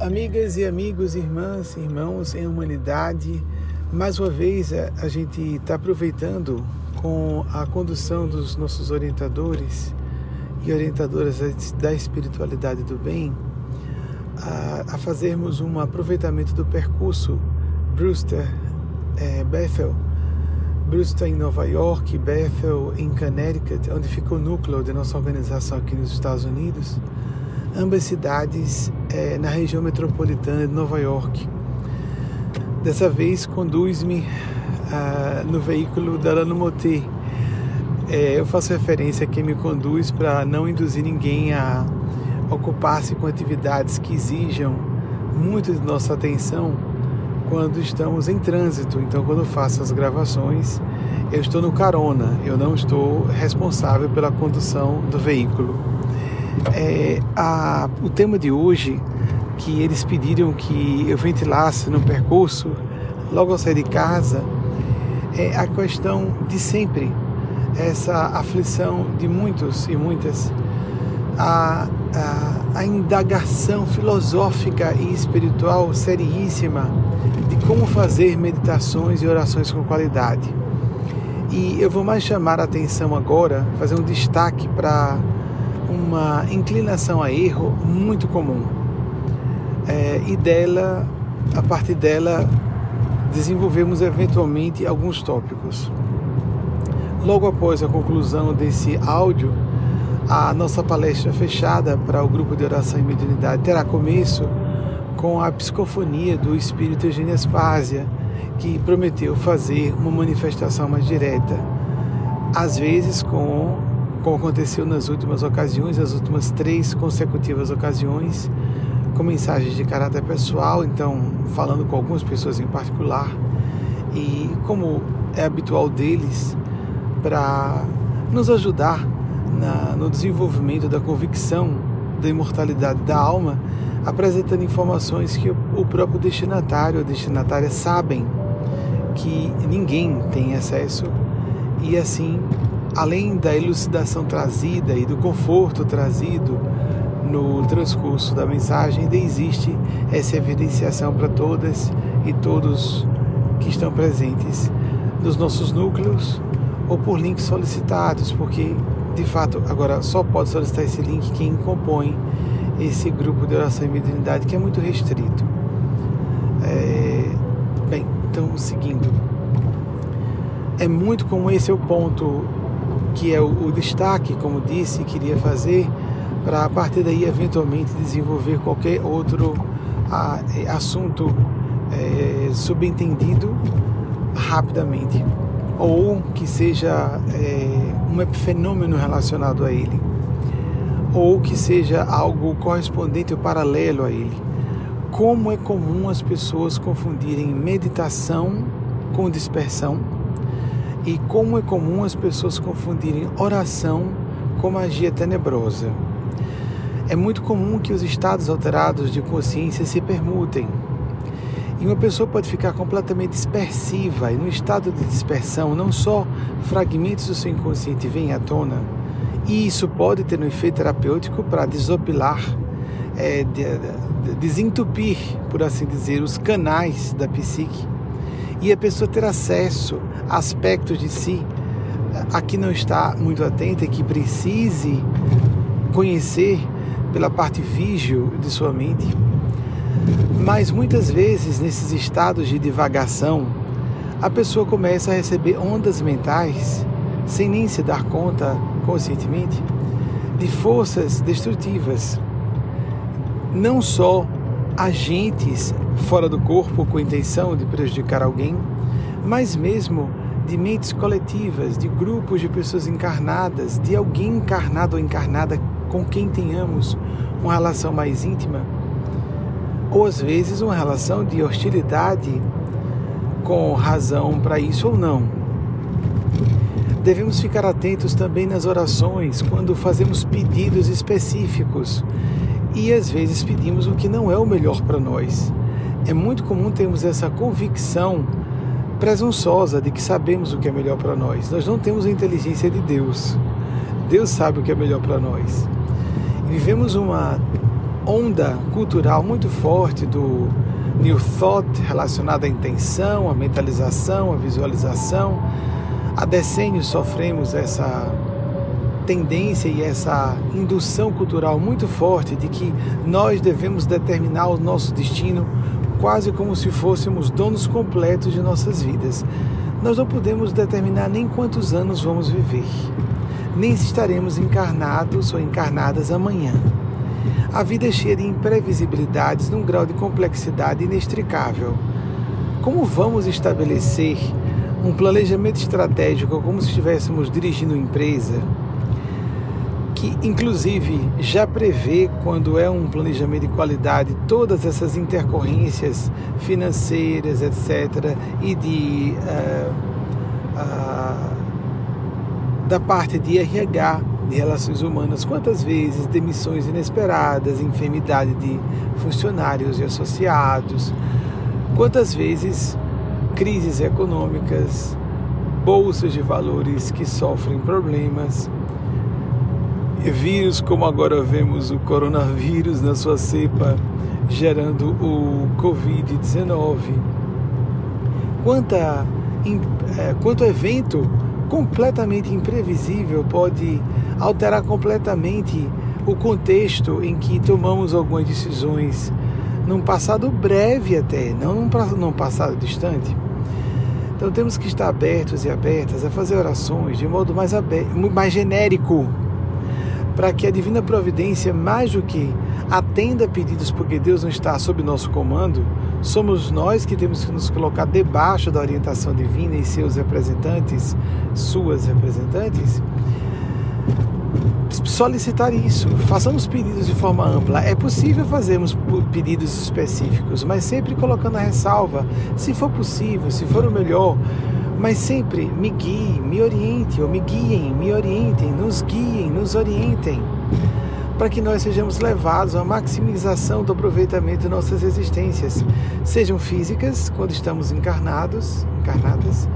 Amigas e amigos, irmãs e irmãos em humanidade, mais uma vez a gente está aproveitando com a condução dos nossos orientadores e orientadoras da espiritualidade do bem a, a fazermos um aproveitamento do percurso Brewster é, Bethel, Brewster em Nova York, Bethel em Connecticut, onde fica o núcleo da nossa organização aqui nos Estados Unidos ambas cidades é, na região metropolitana de Nova York. Dessa vez, conduz-me ah, no veículo da Lano Moté. É, eu faço referência a quem me conduz para não induzir ninguém a ocupar-se com atividades que exijam muito de nossa atenção quando estamos em trânsito. Então, quando faço as gravações, eu estou no carona, eu não estou responsável pela condução do veículo. É, a, o tema de hoje, que eles pediram que eu ventilasse no percurso, logo ao sair de casa, é a questão de sempre, essa aflição de muitos e muitas, a, a, a indagação filosófica e espiritual seríssima de como fazer meditações e orações com qualidade. E eu vou mais chamar a atenção agora, fazer um destaque para uma inclinação a erro muito comum. É, e dela, a partir dela, desenvolvemos eventualmente alguns tópicos. Logo após a conclusão desse áudio, a nossa palestra fechada para o grupo de oração e mediunidade terá começo com a psicofonia do espírito Eugênio Aspásia, que prometeu fazer uma manifestação mais direta, às vezes com como aconteceu nas últimas ocasiões, as últimas três consecutivas ocasiões, com mensagens de caráter pessoal, então falando com algumas pessoas em particular, e como é habitual deles, para nos ajudar na, no desenvolvimento da convicção da imortalidade da alma, apresentando informações que o, próprio destinatário ou destinatária sabem que ninguém tem acesso e assim além da elucidação trazida e do conforto trazido no transcurso da mensagem, ainda existe essa evidenciação para todas e todos que estão presentes nos nossos núcleos ou por links solicitados, porque de fato agora só pode solicitar esse link quem compõe esse grupo de oração e mediunidade que é muito restrito. É... Bem, então seguindo. É muito como esse é o ponto que é o, o destaque, como disse, queria fazer para a partir daí eventualmente desenvolver qualquer outro a, é, assunto é, subentendido rapidamente. Ou que seja é, um fenômeno relacionado a ele. Ou que seja algo correspondente ou paralelo a ele. Como é comum as pessoas confundirem meditação com dispersão e como é comum as pessoas confundirem oração com magia tenebrosa. É muito comum que os estados alterados de consciência se permutem. E uma pessoa pode ficar completamente dispersiva, e no estado de dispersão, não só fragmentos do seu inconsciente vêm à tona, e isso pode ter um efeito terapêutico para desopilar, é, de, de, desentupir, por assim dizer, os canais da psique, e a pessoa ter acesso aspectos de si a que não está muito atenta e que precise conhecer pela parte vígil de sua mente. Mas muitas vezes, nesses estados de divagação, a pessoa começa a receber ondas mentais, sem nem se dar conta conscientemente, de forças destrutivas. Não só agentes fora do corpo com a intenção de prejudicar alguém, mas mesmo de mentes coletivas, de grupos de pessoas encarnadas, de alguém encarnado ou encarnada com quem tenhamos uma relação mais íntima, ou às vezes uma relação de hostilidade com razão para isso ou não. Devemos ficar atentos também nas orações quando fazemos pedidos específicos e às vezes pedimos o que não é o melhor para nós. É muito comum termos essa convicção presunçosa de que sabemos o que é melhor para nós. Nós não temos a inteligência de Deus. Deus sabe o que é melhor para nós. E vivemos uma onda cultural muito forte do New Thought relacionada à intenção, à mentalização, à visualização. Há decênios sofremos essa tendência e essa indução cultural muito forte de que nós devemos determinar o nosso destino quase como se fôssemos donos completos de nossas vidas. Nós não podemos determinar nem quantos anos vamos viver, nem se estaremos encarnados ou encarnadas amanhã. A vida é cheia de imprevisibilidades num grau de complexidade inextricável. Como vamos estabelecer um planejamento estratégico como se estivéssemos dirigindo uma empresa? Que inclusive já prevê, quando é um planejamento de qualidade, todas essas intercorrências financeiras, etc., e de, uh, uh, da parte de RH, de relações humanas, quantas vezes demissões inesperadas, enfermidade de funcionários e associados, quantas vezes crises econômicas, bolsas de valores que sofrem problemas vírus como agora vemos o coronavírus na sua cepa gerando o Covid-19. Quanta, é, quanto evento completamente imprevisível pode alterar completamente o contexto em que tomamos algumas decisões num passado breve até, não num, num passado distante. Então temos que estar abertos e abertas a fazer orações de modo mais, aberto, mais genérico para que a divina providência, mais do que atenda pedidos porque Deus não está sob nosso comando, somos nós que temos que nos colocar debaixo da orientação divina e seus representantes, suas representantes, solicitar isso. Façamos pedidos de forma ampla. É possível fazermos pedidos específicos, mas sempre colocando a ressalva, se for possível, se for o melhor, mas sempre me guie, me oriente, ou me guiem, me orientem, nos guiem, nos orientem, para que nós sejamos levados à maximização do aproveitamento de nossas existências, sejam físicas, quando estamos encarnados, encarnadas,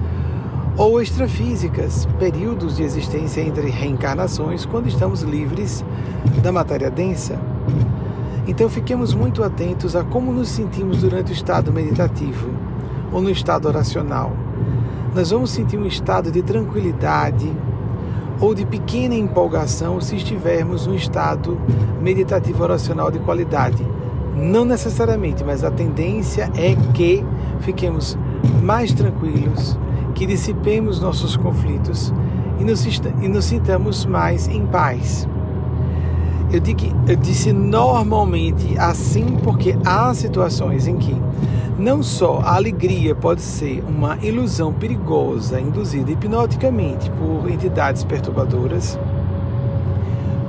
ou extrafísicas, períodos de existência entre reencarnações, quando estamos livres da matéria densa. Então fiquemos muito atentos a como nos sentimos durante o estado meditativo ou no estado oracional nós vamos sentir um estado de tranquilidade ou de pequena empolgação se estivermos num estado meditativo oracional de qualidade. Não necessariamente, mas a tendência é que fiquemos mais tranquilos, que dissipemos nossos conflitos e nos, e nos sintamos mais em paz. Eu, digo, eu disse normalmente assim porque há situações em que não só a alegria pode ser uma ilusão perigosa induzida hipnoticamente por entidades perturbadoras,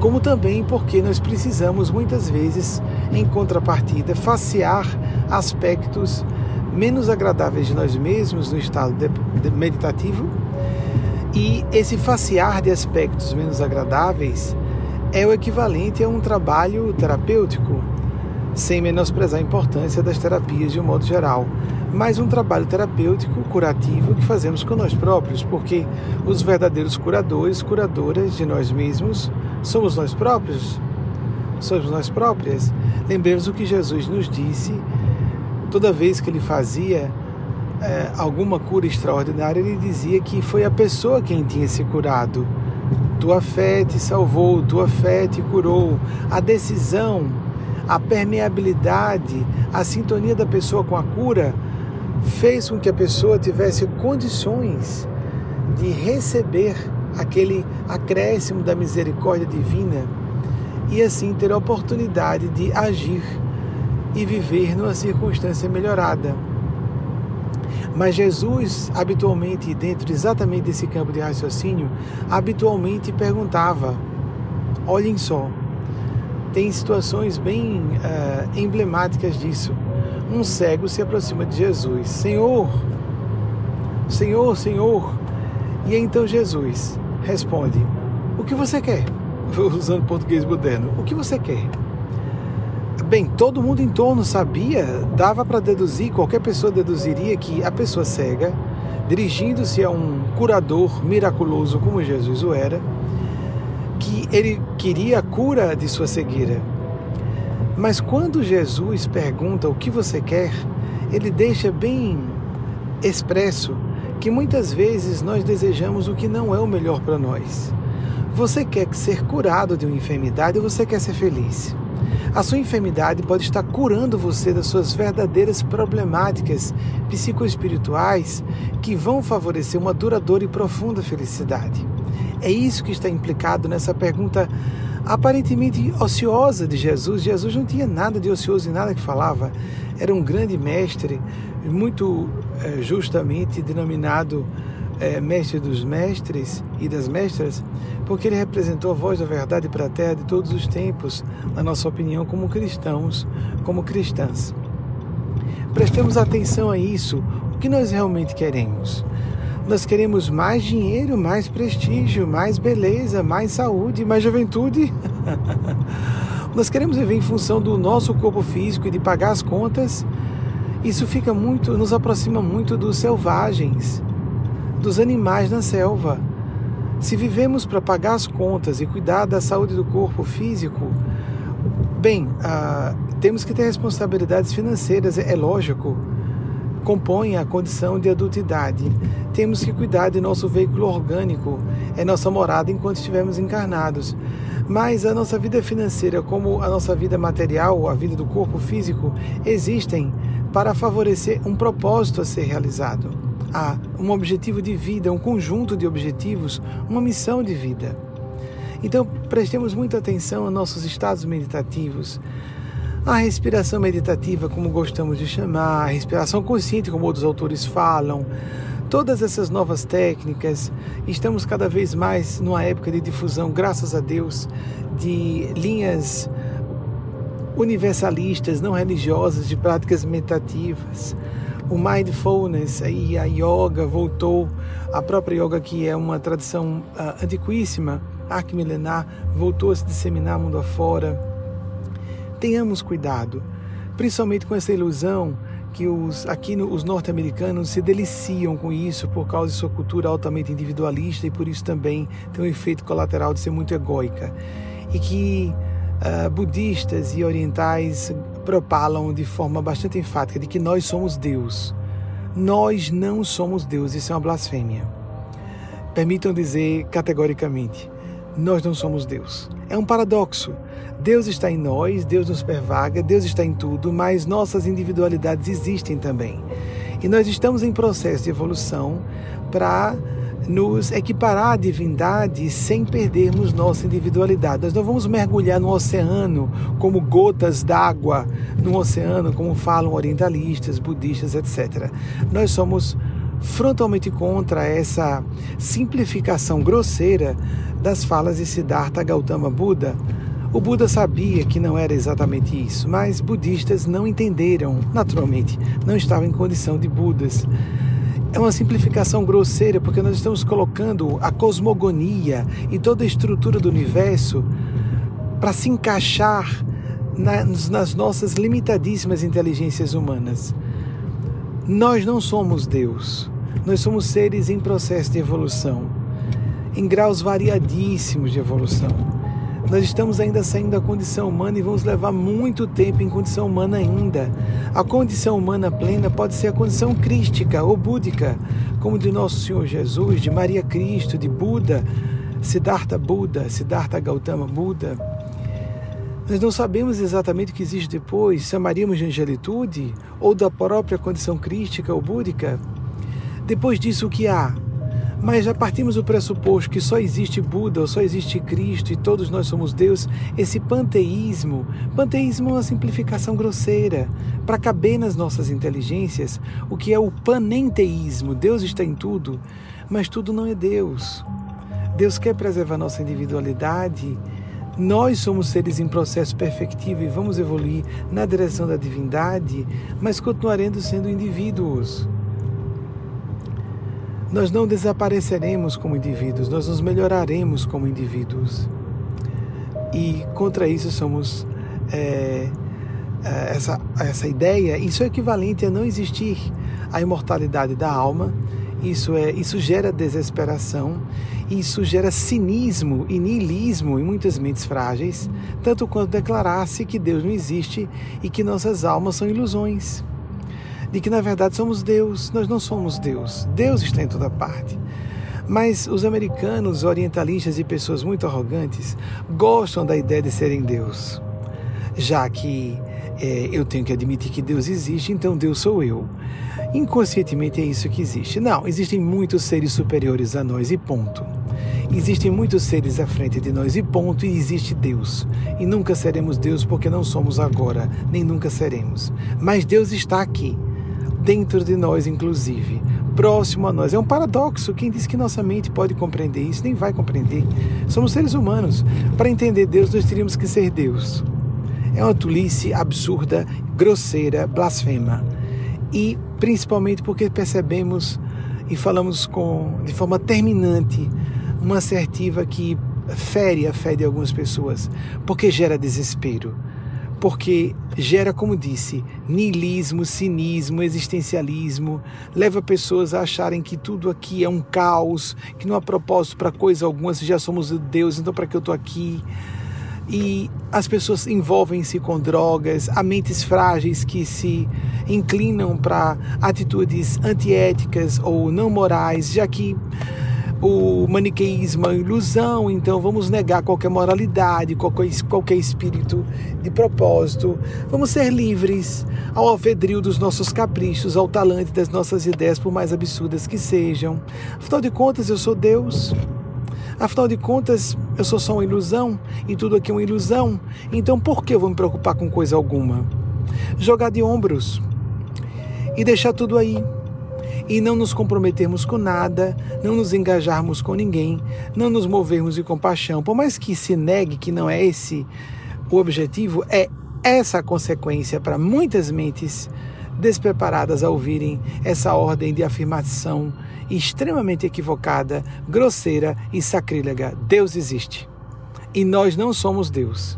como também porque nós precisamos muitas vezes, em contrapartida, facear aspectos menos agradáveis de nós mesmos no estado de, de meditativo. E esse facear de aspectos menos agradáveis é o equivalente a um trabalho terapêutico sem menosprezar a importância das terapias de um modo geral, mas um trabalho terapêutico, curativo que fazemos com nós próprios, porque os verdadeiros curadores, curadoras de nós mesmos, somos nós próprios. Somos nós próprias. Lembremos o que Jesus nos disse toda vez que ele fazia é, alguma cura extraordinária, ele dizia que foi a pessoa quem tinha se curado. Tua fé te salvou, tua fé te curou. A decisão a permeabilidade, a sintonia da pessoa com a cura fez com que a pessoa tivesse condições de receber aquele acréscimo da misericórdia divina e assim ter a oportunidade de agir e viver numa circunstância melhorada. Mas Jesus, habitualmente, dentro exatamente desse campo de raciocínio, habitualmente perguntava: olhem só, tem situações bem uh, emblemáticas disso. Um cego se aproxima de Jesus: Senhor, Senhor, Senhor. E então Jesus responde: O que você quer? Usando português moderno: O que você quer? Bem, todo mundo em torno sabia, dava para deduzir, qualquer pessoa deduziria que a pessoa cega, dirigindo-se a um curador miraculoso como Jesus o era, que ele queria a cura de sua cegueira. Mas quando Jesus pergunta o que você quer, ele deixa bem expresso que muitas vezes nós desejamos o que não é o melhor para nós. Você quer ser curado de uma enfermidade ou você quer ser feliz? A sua enfermidade pode estar curando você das suas verdadeiras problemáticas psicoespirituais que vão favorecer uma duradoura e profunda felicidade. É isso que está implicado nessa pergunta aparentemente ociosa de Jesus. Jesus não tinha nada de ocioso em nada que falava. Era um grande mestre, muito é, justamente denominado é, mestre dos mestres e das mestras, porque ele representou a voz da verdade para a terra de todos os tempos, na nossa opinião, como cristãos, como cristãs. Prestemos atenção a isso. O que nós realmente queremos? Nós queremos mais dinheiro, mais prestígio, mais beleza, mais saúde, mais juventude. Nós queremos viver em função do nosso corpo físico e de pagar as contas. Isso fica muito, nos aproxima muito dos selvagens, dos animais na selva. Se vivemos para pagar as contas e cuidar da saúde do corpo físico, bem, ah, temos que ter responsabilidades financeiras, é, lógico compõem a condição de adultidade. Temos que cuidar de nosso veículo orgânico, é nossa morada enquanto estivermos encarnados. Mas a nossa vida financeira, como a nossa vida material, a vida do corpo físico, existem para favorecer um propósito a ser realizado. Um objetivo de vida, um conjunto de objetivos, uma missão de vida. Então, prestemos muita atenção aos nossos estados meditativos, a respiração meditativa, como gostamos de chamar, a respiração consciente, como outros autores falam, todas essas novas técnicas, estamos cada vez mais numa época de difusão, graças a Deus, de linhas universalistas, não religiosas, de práticas meditativas. O mindfulness e a yoga voltou, a própria yoga que é uma tradição uh, antiquíssima, arquimilenar, voltou a se disseminar mundo afora tenhamos cuidado, principalmente com essa ilusão que os, aqui no, os norte-americanos se deliciam com isso por causa de sua cultura altamente individualista e por isso também tem um efeito colateral de ser muito egóica. E que uh, budistas e orientais propalam de forma bastante enfática de que nós somos Deus. Nós não somos Deus, isso é uma blasfêmia. Permitam dizer categoricamente: nós não somos Deus. É um paradoxo. Deus está em nós, Deus nos pervaga, Deus está em tudo, mas nossas individualidades existem também. E nós estamos em processo de evolução para nos equiparar à divindade sem perdermos nossa individualidade. Nós não vamos mergulhar no oceano como gotas d'água no oceano, como falam orientalistas, budistas, etc. Nós somos frontalmente contra essa simplificação grosseira das falas de Siddhartha Gautama Buda o Buda sabia que não era exatamente isso, mas budistas não entenderam, naturalmente, não estavam em condição de Budas. É uma simplificação grosseira porque nós estamos colocando a cosmogonia e toda a estrutura do universo para se encaixar nas, nas nossas limitadíssimas inteligências humanas. Nós não somos Deus, nós somos seres em processo de evolução, em graus variadíssimos de evolução. Nós estamos ainda saindo da condição humana e vamos levar muito tempo em condição humana ainda. A condição humana plena pode ser a condição crística ou búdica, como de Nosso Senhor Jesus, de Maria Cristo, de Buda, Siddhartha Buda, Siddhartha Gautama Buda. Nós não sabemos exatamente o que existe depois, chamaríamos de angelitude ou da própria condição crística ou búdica. Depois disso, o que há? Mas já partimos do pressuposto que só existe Buda ou só existe Cristo e todos nós somos Deus, esse panteísmo. Panteísmo é uma simplificação grosseira para caber nas nossas inteligências o que é o panenteísmo. Deus está em tudo, mas tudo não é Deus. Deus quer preservar nossa individualidade. Nós somos seres em processo perfectivo e vamos evoluir na direção da divindade, mas continuaremos sendo indivíduos nós não desapareceremos como indivíduos, nós nos melhoraremos como indivíduos. E contra isso somos. É, é, essa, essa ideia, isso é equivalente a não existir a imortalidade da alma, isso, é, isso gera desesperação Isso gera cinismo e niilismo em muitas mentes frágeis, tanto quanto declarar-se que Deus não existe e que nossas almas são ilusões. De que na verdade somos Deus, nós não somos Deus. Deus está em toda parte. Mas os americanos, orientalistas e pessoas muito arrogantes gostam da ideia de serem Deus, já que é, eu tenho que admitir que Deus existe, então Deus sou eu. Inconscientemente é isso que existe. Não, existem muitos seres superiores a nós e ponto. Existem muitos seres à frente de nós e ponto, e existe Deus. E nunca seremos Deus porque não somos agora, nem nunca seremos. Mas Deus está aqui, dentro de nós, inclusive próximo a nós. É um paradoxo. Quem diz que nossa mente pode compreender isso nem vai compreender. Somos seres humanos. Para entender Deus, nós teríamos que ser Deus. É uma tolice absurda, grosseira, blasfema. E principalmente porque percebemos e falamos com de forma terminante uma assertiva que fere a fé de algumas pessoas, porque gera desespero porque gera, como disse, niilismo, cinismo, existencialismo, leva pessoas a acharem que tudo aqui é um caos, que não há propósito para coisa alguma, se já somos Deus, então para que eu estou aqui? E as pessoas envolvem-se com drogas, há mentes frágeis que se inclinam para atitudes antiéticas ou não morais, já que o maniqueísmo é uma ilusão, então vamos negar qualquer moralidade, qualquer, qualquer espírito de propósito. Vamos ser livres ao alvedrio dos nossos caprichos, ao talante das nossas ideias, por mais absurdas que sejam. Afinal de contas, eu sou Deus. Afinal de contas, eu sou só uma ilusão e tudo aqui é uma ilusão. Então, por que eu vou me preocupar com coisa alguma? Jogar de ombros e deixar tudo aí e não nos comprometermos com nada, não nos engajarmos com ninguém, não nos movermos de compaixão. Por mais que se negue que não é esse o objetivo, é essa a consequência para muitas mentes despreparadas a ouvirem essa ordem de afirmação extremamente equivocada, grosseira e sacrílega. Deus existe. E nós não somos Deus.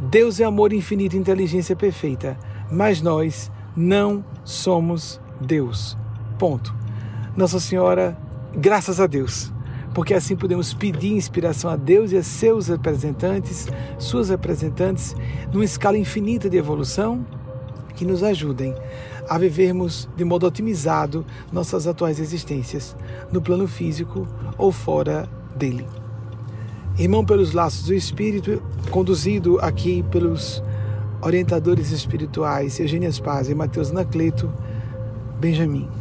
Deus é amor infinito e inteligência perfeita, mas nós não somos Deus. Ponto. Nossa Senhora, graças a Deus, porque assim podemos pedir inspiração a Deus e a seus representantes, suas representantes, numa escala infinita de evolução, que nos ajudem a vivermos de modo otimizado nossas atuais existências, no plano físico ou fora dele. Irmão pelos laços do Espírito, conduzido aqui pelos orientadores espirituais Eugênia Paz e Mateus Nacleto, Benjamin.